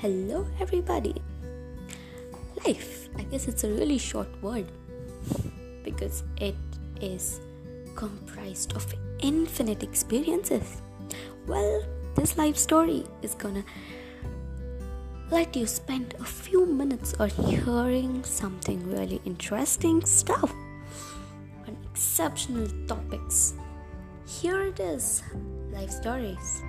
Hello, everybody. Life, I guess it's a really short word because it is comprised of infinite experiences. Well, this life story is gonna let you spend a few minutes on hearing something really interesting stuff on exceptional topics. Here it is Life Stories.